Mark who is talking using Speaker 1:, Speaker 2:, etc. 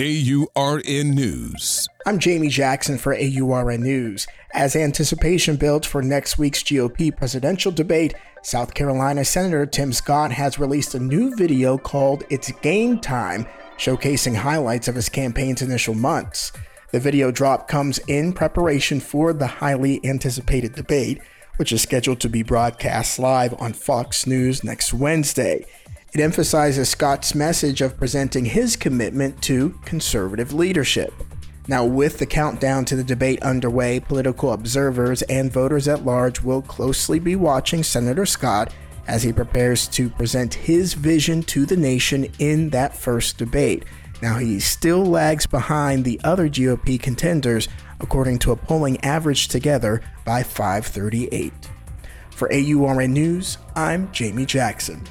Speaker 1: AURN News.
Speaker 2: I'm Jamie Jackson for AURN News. As anticipation builds for next week's GOP presidential debate, South Carolina Senator Tim Scott has released a new video called It's Game Time, showcasing highlights of his campaign's initial months. The video drop comes in preparation for the highly anticipated debate, which is scheduled to be broadcast live on Fox News next Wednesday. It emphasizes Scott's message of presenting his commitment to conservative leadership. Now, with the countdown to the debate underway, political observers and voters at large will closely be watching Senator Scott as he prepares to present his vision to the nation in that first debate. Now, he still lags behind the other GOP contenders, according to a polling average together by 538. For AURN News, I'm Jamie Jackson.